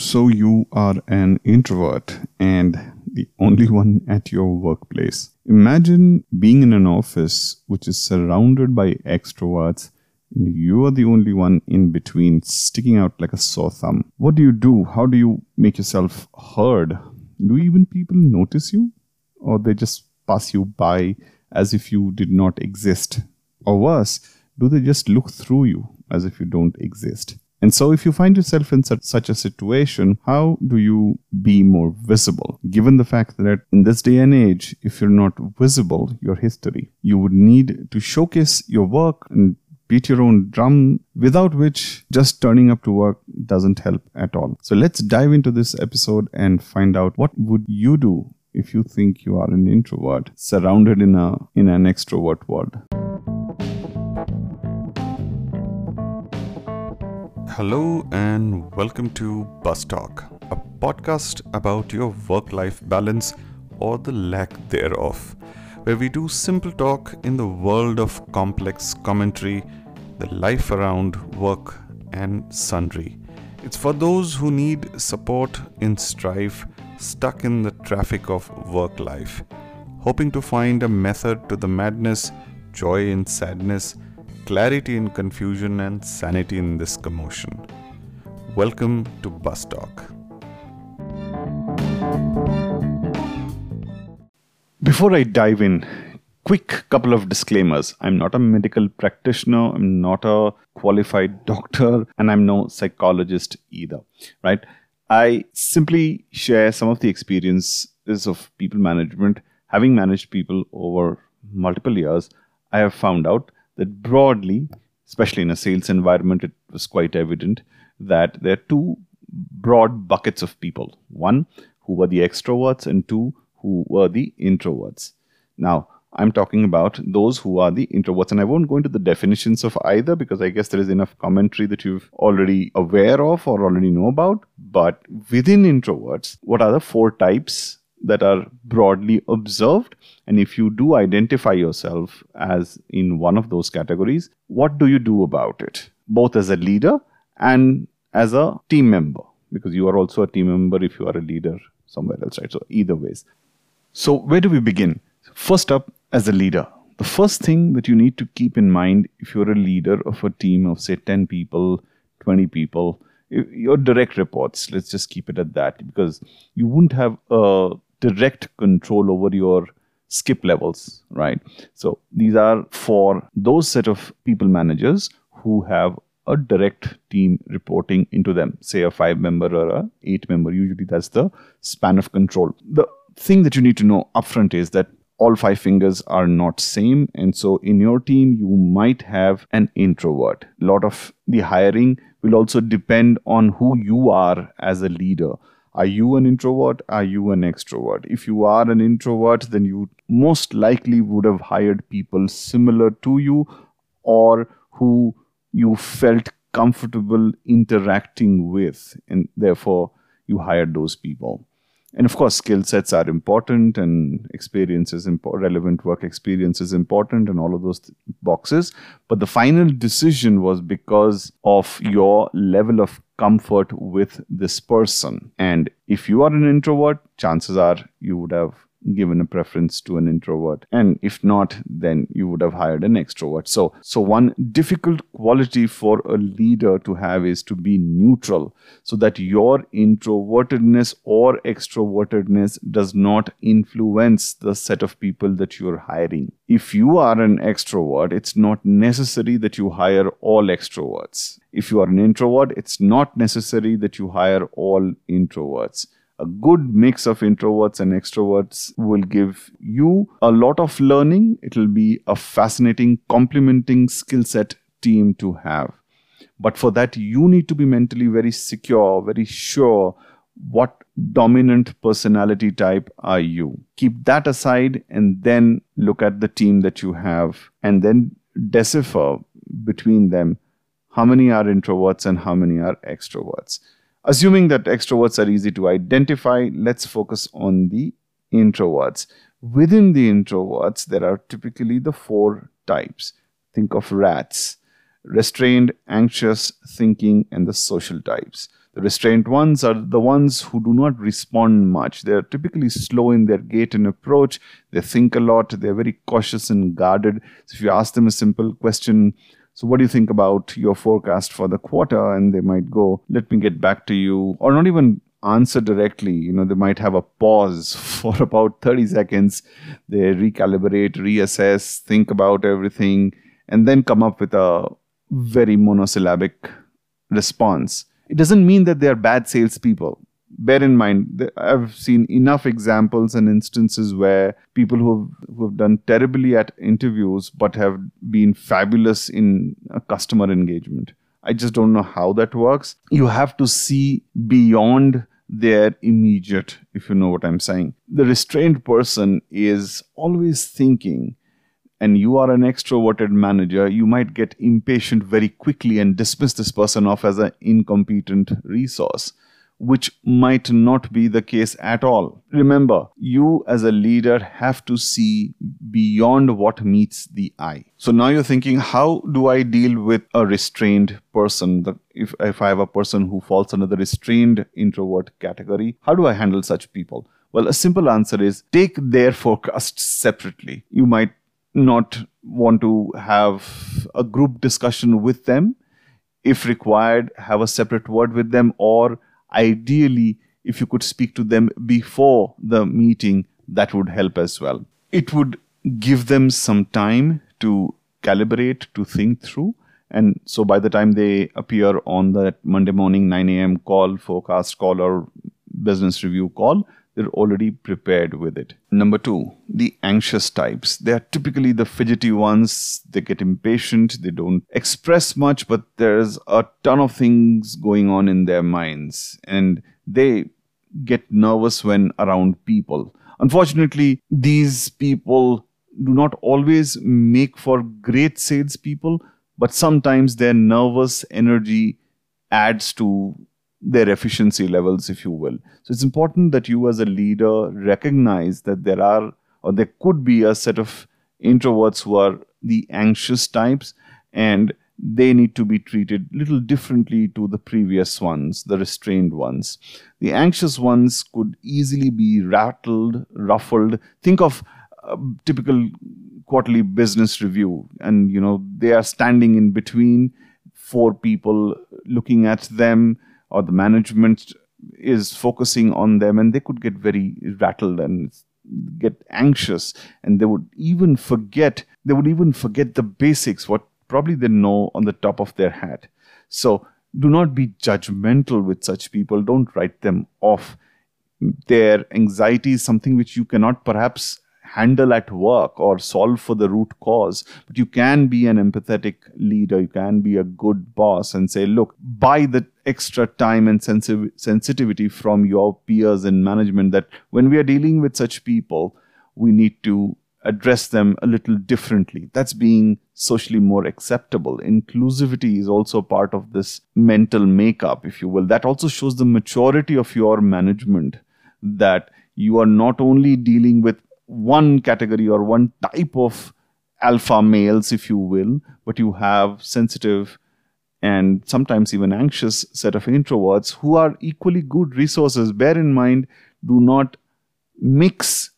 So you are an introvert and the only one at your workplace. Imagine being in an office which is surrounded by extroverts and you are the only one in between sticking out like a sore thumb. What do you do? How do you make yourself heard? Do even people notice you? Or they just pass you by as if you did not exist? Or worse, do they just look through you as if you don't exist? And so, if you find yourself in such, a situation, how do you be more visible? Given the fact that in this day and age, if you're not visible, you're history. You would need to showcase your work and beat your own drum, without which just turning up to work doesn't help at all. So let's dive into this episode and find out what would you do if you think you are an introvert surrounded in a in an extrovert world. Hello and welcome to Bus Talk, a podcast about your work life balance or the lack thereof, where we do simple talk in the world of complex commentary, the life around work and sundry. It's for those who need support in strife, stuck in the traffic of work life, hoping to find a method to the madness, joy in sadness clarity in confusion, and sanity in this commotion. Welcome to Bus Talk. Before I dive in, quick couple of disclaimers. I'm not a medical practitioner, I'm not a qualified doctor, and I'm no psychologist either, right? I simply share some of the experiences of people management. Having managed people over multiple years, I have found out that broadly, especially in a sales environment, it was quite evident that there are two broad buckets of people one, who were the extroverts, and two, who were the introverts. Now, I'm talking about those who are the introverts, and I won't go into the definitions of either because I guess there is enough commentary that you've already aware of or already know about. But within introverts, what are the four types that are broadly observed. And if you do identify yourself as in one of those categories, what do you do about it? Both as a leader and as a team member, because you are also a team member if you are a leader somewhere else, right? So, either ways. So, where do we begin? First up, as a leader, the first thing that you need to keep in mind if you're a leader of a team of, say, 10 people, 20 people, your direct reports, let's just keep it at that, because you wouldn't have a direct control over your skip levels, right? So these are for those set of people managers who have a direct team reporting into them, say a five member or a eight member. Usually that's the span of control. The thing that you need to know upfront is that all five fingers are not same and so in your team you might have an introvert a lot of the hiring will also depend on who you are as a leader are you an introvert? Are you an extrovert? If you are an introvert, then you most likely would have hired people similar to you or who you felt comfortable interacting with, and therefore you hired those people and of course skill sets are important and experience is important relevant work experience is important and all of those th- boxes. But the final decision was because of your level of comfort with this person. And if you are an introvert chances are you would have given a preference to an introvert. And if not then you would have hired an extrovert. So so one difficult quality for a leader to have is to be neutral so that your introvertedness or extrovertedness does not influence the set of people that you're hiring. If you are an extrovert it's not necessary that you hire all extroverts. If you are an introvert it's not necessary that you hire all introverts a good mix of introverts and extroverts will give you a lot of learning. It will be a fascinating, complementing skill set team to have. But for that, you need to be mentally very secure, very sure what dominant personality type are you. Keep that aside and then look at the team that you have and then decipher between them how many are introverts and how many are extroverts. Assuming that extroverts are easy to identify, let's focus on the introverts. Within the introverts, there are typically the four types. Think of rats restrained, anxious, thinking, and the social types. The restrained ones are the ones who do not respond much. They're typically slow in their gait and approach. They think a lot. They're very cautious and guarded. So if you ask them a simple question, so, what do you think about your forecast for the quarter? And they might go, let me get back to you, or not even answer directly. You know, they might have a pause for about 30 seconds. They recalibrate, reassess, think about everything, and then come up with a very monosyllabic response. It doesn't mean that they are bad salespeople bear in mind, I've seen enough examples and instances where people who have, who have done terribly at interviews but have been fabulous in customer engagement. I just don't know how that works. You have to see beyond their immediate, if you know what I'm saying. The restrained person is always thinking, and you are an extroverted manager, you might get impatient very quickly and dismiss this person off as an incompetent resource which might not be the case at all. Remember, you as a leader have to see beyond what meets the eye. So now you're thinking, how do I deal with a restrained person? If, if I have a person who falls under the restrained introvert category, how do I handle such people? Well, a simple answer is take their forecasts separately. You might not want to have a group discussion with them. If required, have a separate word with them or ideally, if you could speak to them before the meeting, that would help as well. It would give them some time to calibrate, to think through. And so by the time they appear on that Monday morning 9 a.m. call, forecast call, or business review call, they're already prepared with it. Number two, the anxious types. They are typically the fidgety ones. They get impatient. They don't express much, but there's a ton of things going on in their minds. And they get nervous when around people. Unfortunately, these people do not always make for great salespeople, but sometimes their nervous energy adds to their efficiency levels, if you will. So it's important that you, as a leader, recognize that there are or there could be a set of introverts who are the anxious types and they need to be treated little differently to the previous ones, the restrained ones. The anxious ones could easily be rattled, ruffled. Think of a typical quarterly business review, and you know they are standing in between four people looking at them or the management is focusing on them and they could get very rattled and get anxious and they would even forget they would even forget the basics what probably they know on the top of their head so do not be judgmental with such people. Don't write them off. Their anxiety is something which you cannot perhaps handle at work or solve for the root cause. But you can be an empathetic leader, you can be a good boss and say, look, buy the extra time and sensi- sensitivity from your peers in management that when we are dealing with such people, we need to address them a little differently. That's being socially more acceptable. Inclusivity is also part of this mental makeup, if you will. That also shows the maturity of your management that you are not only dealing with one category or one type of alpha males, if you will, but you have sensitive and sometimes even anxious set of introverts who are equally good resources. Bear in mind, do not mix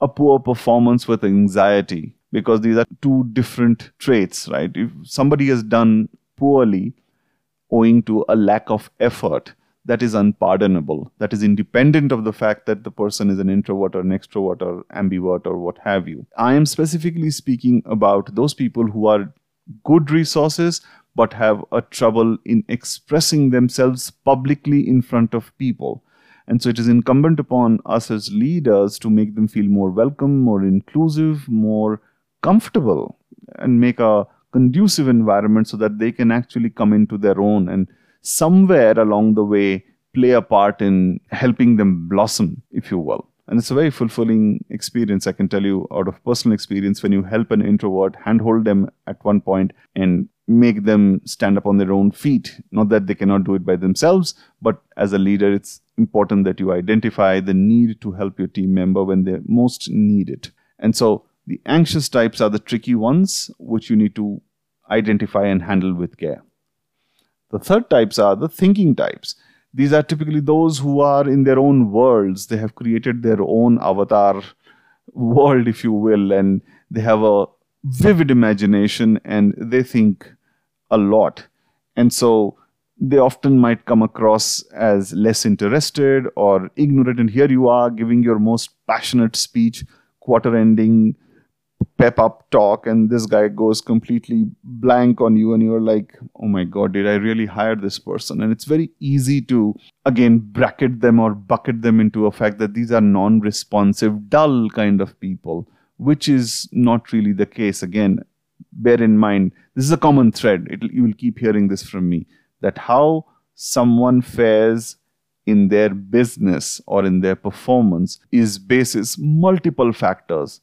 a poor performance with anxiety because these are two different traits, right? If somebody has done poorly owing to a lack of effort, that is unpardonable. That is independent of the fact that the person is an introvert or an extrovert or ambivert or what have you. I am specifically speaking about those people who are good resources but have a trouble in expressing themselves publicly in front of people. And so it is incumbent upon us as leaders to make them feel more welcome, more inclusive, more comfortable, and make a conducive environment so that they can actually come into their own and somewhere along the way play a part in helping them blossom, if you will. And it's a very fulfilling experience, I can tell you out of personal experience, when you help an introvert, handhold them at one point, and make them stand up on their own feet. Not that they cannot do it by themselves, but as a leader, it's important that you identify the need to help your team member when they most need it. And so the anxious types are the tricky ones, which you need to identify and handle with care. The third types are the thinking types. these are typically those who are in their own worlds. They have created their own avatar world, if you will, and they have a vivid imagination and they think a lot. And so they often might come across as less interested or ignorant. And here you are giving your most passionate speech, quarter ending, pep up talk, and this guy goes completely blank on you, and you're like, oh my God, did I really hire this person? And it's very easy to, again, bracket them or bucket them into a fact that these are non responsive, dull kind of people, which is not really the case. Again, bear in mind, this is a common thread. It'll, you will keep hearing this from me that how someone fares in their business or in their performance is basis multiple factors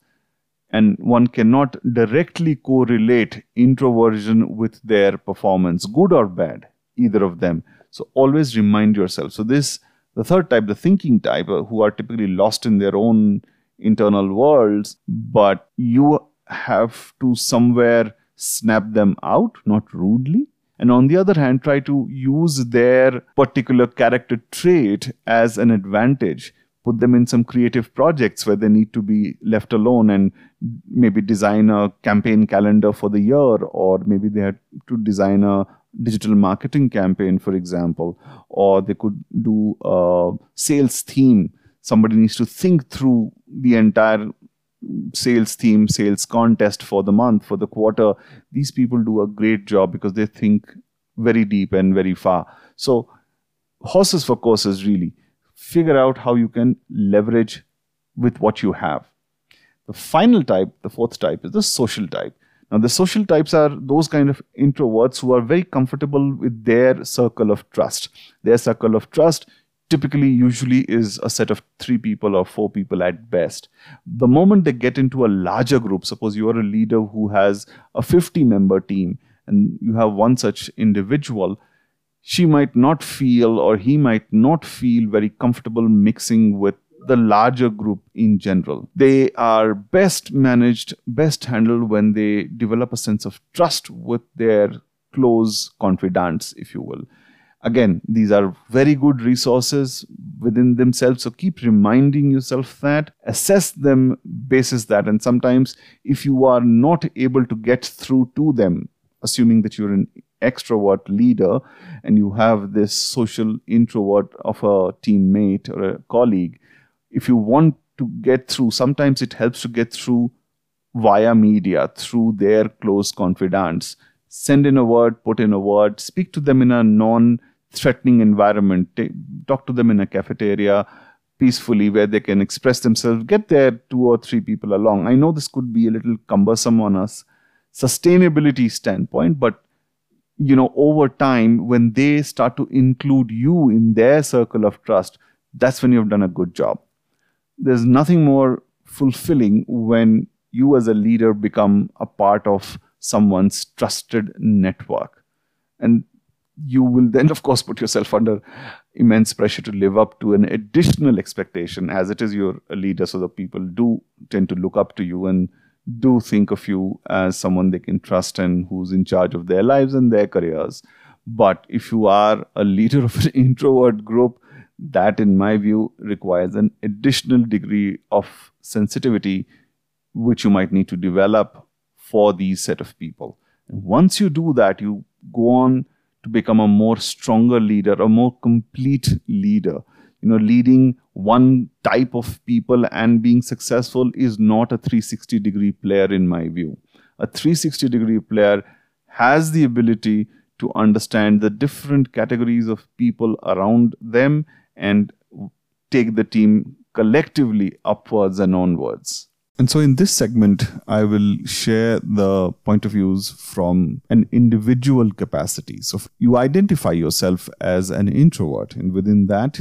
and one cannot directly correlate introversion with their performance good or bad either of them. So always remind yourself. So this the third type the thinking type uh, who are typically lost in their own internal worlds but you have to somewhere snap them out not rudely. And on the other hand try to use their particular character trait as an advantage put them in some creative projects where they need to be left alone and maybe design a campaign calendar for the year or maybe they had to design a digital marketing campaign for example or they could do a sales theme somebody needs to think through the entire sales theme, sales contest for the month, for the quarter. These people do a great job because they think very deep and very far. So, horses for courses really figure out how you can leverage with what you have. The final type, the fourth type, is the social type. Now, the social types are those kind of introverts who are very comfortable with their circle of trust. Their circle of trust typically usually is a set of three people or four people at best. The moment they get into a larger group, suppose you are a leader who has a 50 member team and you have one such individual, she might not feel or he might not feel very comfortable mixing with the larger group in general. They are best managed, best handled when they develop a sense of trust with their close confidants, if you will again these are very good resources within themselves so keep reminding yourself that assess them basis that and sometimes if you are not able to get through to them assuming that you're an extrovert leader and you have this social introvert of a teammate or a colleague if you want to get through sometimes it helps to get through via media through their close confidants send in a word put in a word speak to them in a non threatening environment. Talk to them in a cafeteria peacefully where they can express themselves. Get there two or three people along. I know this could be a little cumbersome on us sustainability standpoint, but you know, over time, when they start to include you in their circle of trust, that's when you've done a good job. There's nothing more fulfilling when you as a leader become a part of someone's trusted network. And you will then, of course, put yourself under immense pressure to live up to an additional expectation as it is you're a leader. So the people do tend to look up to you and do think of you as someone they can trust and who's in charge of their lives and their careers. But if you are a leader of an introvert group, that, in my view, requires an additional degree of sensitivity, which you might need to develop for these set of people. And once you do that, you go on to become a more stronger leader, a more complete leader. You know, leading one type of people and being successful is not a 360 degree player, in my view. A 360 degree player has the ability to understand the different categories of people around them and take the team collectively upwards and onwards. And so in this segment, I will share the point of views from an individual capacity. So you identify yourself as an introvert, and within that,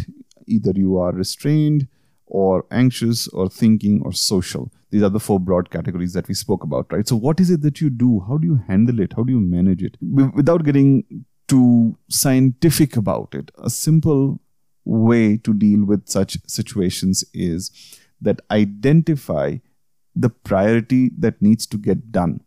either you are restrained or anxious or thinking or social. These are the four broad categories that we spoke about, right? So what is it that you do? How do you handle it? How do you manage it? Without getting too scientific about it, a simple way to deal with such situations is that identify the priority that needs to get done.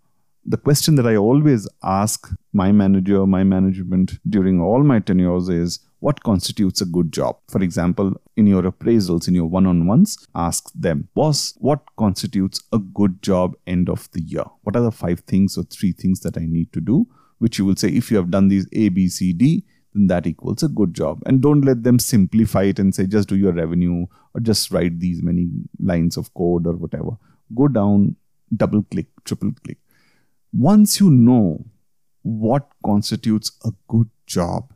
The question that I always ask my manager, my management during all my tenures is what constitutes a good job. For example, in your appraisals, in your one on ones, ask them, boss, what constitutes a good job end of the year? What are the five things or three things that I need to do? Which you will say, if you have done these A, B, C, D, then that equals a good job. And don't let them simplify it and say, just do your revenue or just write these many lines of code or whatever. Go down, double click, triple click. Once you know what constitutes a good job,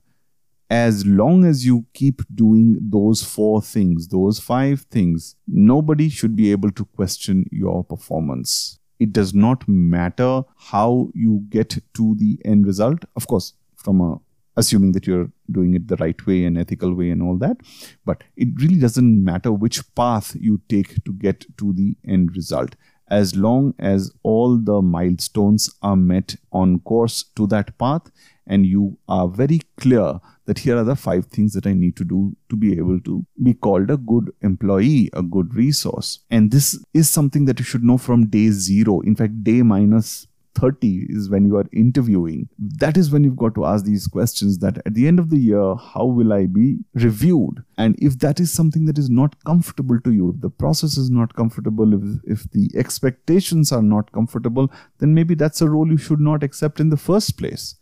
as long as you keep doing those four things, those five things, nobody should be able to question your performance. It does not matter how you get to the end result. Of course, from a assuming that you're doing it the right way and ethical way and all that. But it really doesn't matter which path you take to get to the end result. As long as all the milestones are met on course to that path, and you are very clear that here are the five things that I need to do to be able to be called a good employee, a good resource. And this is something that you should know from day zero. In fact, day minus 30 is when you are interviewing. That is when you've got to ask these questions that at the end of the year, how will I be reviewed? And if that is something that is not comfortable to you, if the process is not comfortable, if, if the expectations are not comfortable, then maybe that's a role you should not accept in the first place.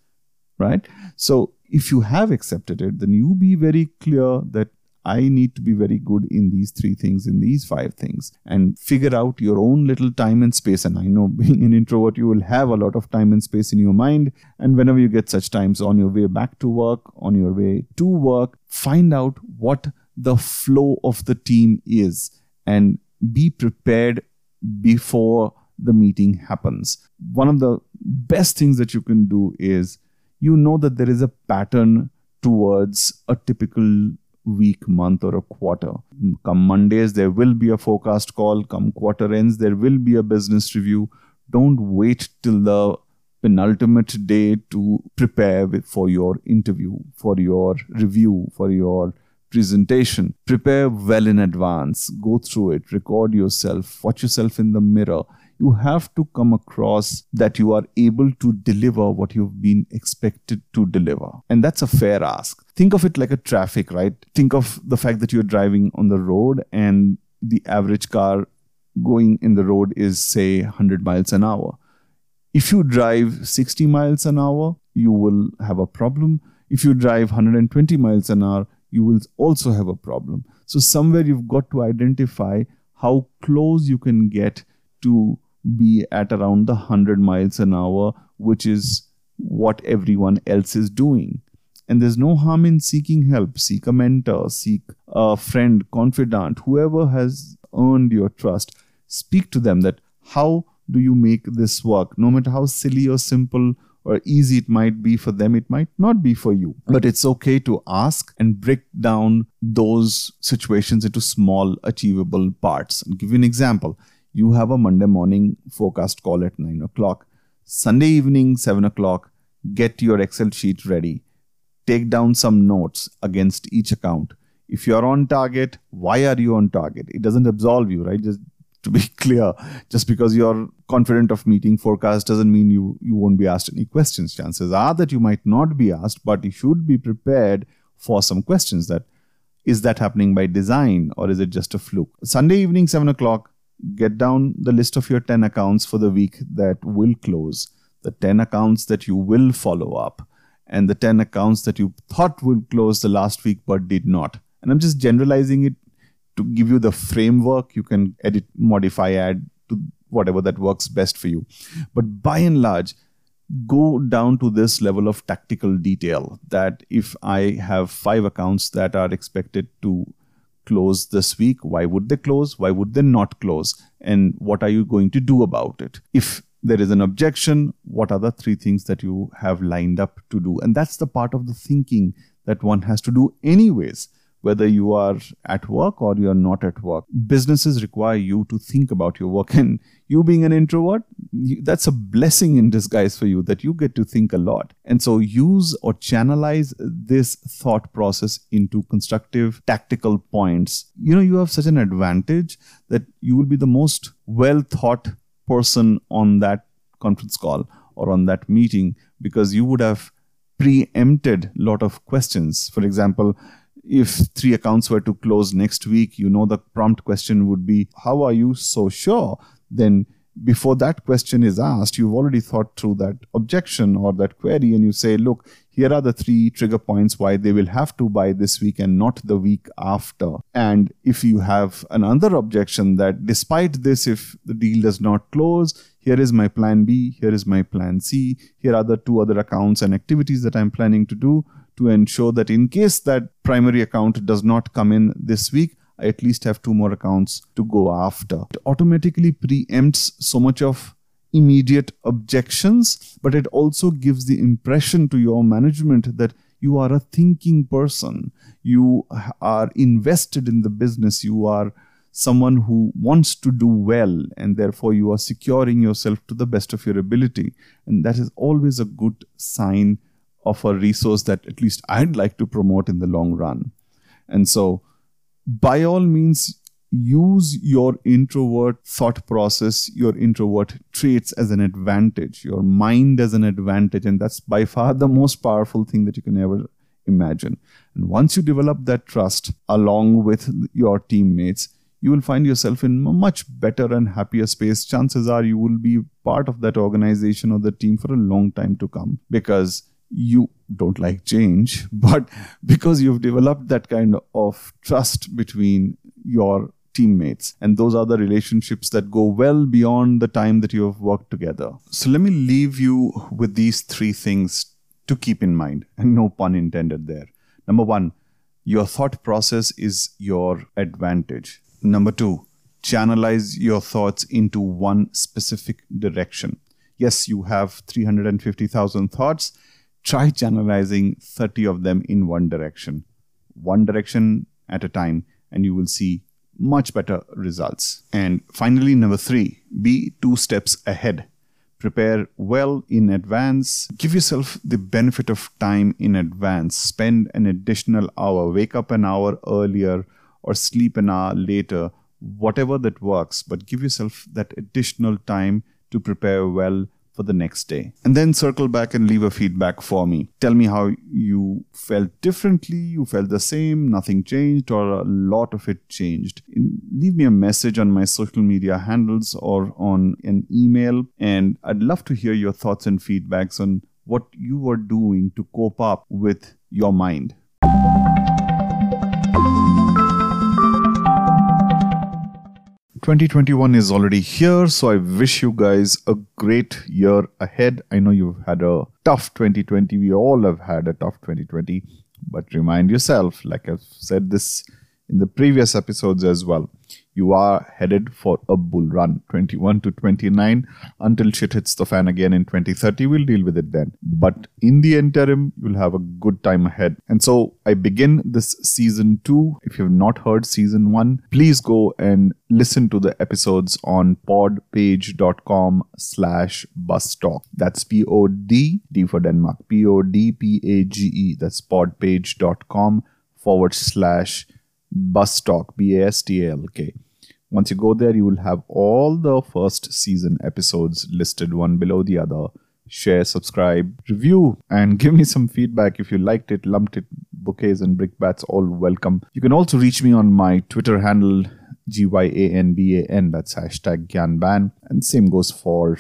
Right? So if you have accepted it, then you be very clear that I need to be very good in these three things, in these five things, and figure out your own little time and space. And I know being an introvert, you will have a lot of time and space in your mind. And whenever you get such times on your way back to work, on your way to work, find out what the flow of the team is and be prepared before the meeting happens. One of the best things that you can do is you know that there is a pattern towards a typical week, month, or a quarter. Come Mondays, there will be a forecast call. Come quarter ends, there will be a business review. Don't wait till the penultimate day to prepare for your interview, for your review, for your presentation. Prepare well in advance. Go through it. Record yourself. Watch yourself in the mirror you have to come across that you are able to deliver what you've been expected to deliver. And that's a fair ask. Think of it like a traffic, right? Think of the fact that you're driving on the road and the average car going in the road is, say, 100 miles an hour. If you drive 60 miles an hour, you will have a problem. If you drive 120 miles an hour, you will also have a problem. So, somewhere you've got to identify how close you can get to be at around the 100 miles an hour, which is what everyone else is doing. And there's no harm in seeking help. Seek a mentor, seek a friend, confidant, whoever has earned your trust. Speak to them that how do you make this work? No matter how silly or simple or easy it might be for them, it might not be for you. But it's okay to ask and break down those situations into small, achievable parts. I'll give you an example you have a Monday morning forecast call at 9 o'clock. Sunday evening, 7 o'clock, get your Excel sheet ready. Take down some notes against each account. If you're on target, why are you on target? It doesn't absolve you, right? Just to be clear, just because you're confident of meeting forecast doesn't mean you, you won't be asked any questions. Chances are that you might not be asked, but you should be prepared for some questions that is that happening by design or is it just a fluke? Sunday evening, 7 o'clock, get down the list of your 10 accounts for the week that will close, the 10 accounts that you will follow up, and the 10 accounts that you thought would close the last week but did not. And I'm just generalizing it to give you the framework. You can edit, modify, add to whatever that works best for you. But by and large, go down to this level of tactical detail that if I have five accounts that are expected to close this week? Why would they close? Why would they not close? And what are you going to do about it? If there is an objection, what are the three things that you have lined up to do? And that's the part of the thinking that one has to do, anyways whether you are at work or you're not at work. Businesses require you to think about your work. And you being an introvert, that's a blessing in disguise for you that you get to think a lot. And so use or channelize this thought process into constructive tactical points. You know, you have such an advantage that you will be the most well thought person on that conference call or on that meeting because you would have preempted a lot of questions. For example, if three accounts were to close next week, you know the prompt question would be, How are you so sure? Then before that question is asked, you've already thought through that objection or that query, and you say, Look, here are the three trigger points why they will have to buy this week and not the week after. And if you have another objection that despite this, if the deal does not close, here is my plan B, here is my plan C, here are the two other accounts and activities that I'm planning to do to ensure that in case that primary account does not come in this week, I at least have two more accounts to go after. It automatically preempts so much of immediate objections, but it also gives the impression to your management that you are a thinking person. You are invested in the business. You are someone who wants to do well, and therefore you are securing yourself to the best of your ability. And that is always a good sign of a resource that at least I'd like to promote in the long run. And so, by all means, use your introvert thought process, your introvert traits as an advantage, your mind as an advantage. And that's by far the most powerful thing that you can ever imagine. And once you develop that trust along with your teammates, you will find yourself in a much better and happier space. Chances are you will be part of that organization or the team for a long time to come because you don't like change, but because you've developed that kind of trust between your teammates. And those are the relationships that go well beyond the time that you have worked together. So let me leave you with these three things to keep in mind, and no pun intended there. Number one, your thought process is your advantage. Number two, channelize your thoughts into one specific direction. Yes, you have 350,000 thoughts. Try channelizing 30 of them in one direction, one direction at a time, and you will see much better results. And finally, number three, be two steps ahead. Prepare well in advance. Give yourself the benefit of time in advance. Spend an additional hour. Wake up an hour earlier or sleep an hour later. Whatever that works, but give yourself that additional time to prepare well for the next day. And then circle back and leave a feedback for me. Tell me how you felt differently, you felt the same, nothing changed, or a lot of it changed. Leave me a message on my social media handles or on an email, and I'd love to hear your thoughts and feedbacks on what you are doing to cope up with your mind. 2021 is already here, so I wish you guys a great year ahead. I know you've had a tough 2020. We all have had a tough 2020, but remind yourself, like I've said this in the previous episodes as well, you are headed for a bull run. 21 to 29 until shit hits the fan again in 2030 we'll deal with it then. But in the interim you'll have a good time ahead. And so i begin this season 2 if you've not heard season 1 please go and listen to the episodes on podpage.com slash bus talk that's p-o-d d for denmark p-o-d-p-a-g-e that's podpage.com forward slash bus talk b-a-s-t-a-l-k once you go there, you will have all the first season episodes listed one below the other. Share, subscribe, review, and give me some feedback if you liked it, lumped it, bouquets and brickbats, all welcome. You can also reach me on my Twitter handle, G Y A N B A N, that's hashtag Gyanban. And same goes for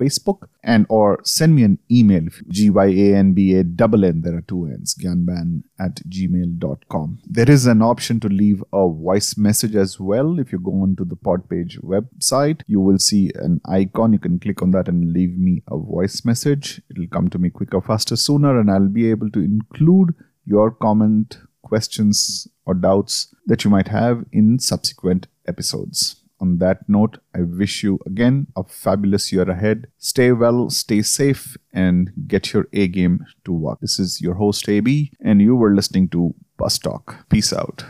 Facebook and or send me an email g-y-a-n-b-a-double-n there are two n's gyanbann at gmail.com there is an option to leave a voice message as well. If you go onto the podpage website you will see an icon. You can click on that and leave me a voice message. It'll come to me quicker faster sooner and i'll be able to include your comment questions or doubts that you might have in subsequent episodes on that note, I wish you again a fabulous year ahead. Stay well, stay safe, and get your A game to work. This is your host, AB, and you were listening to Bus Talk. Peace out.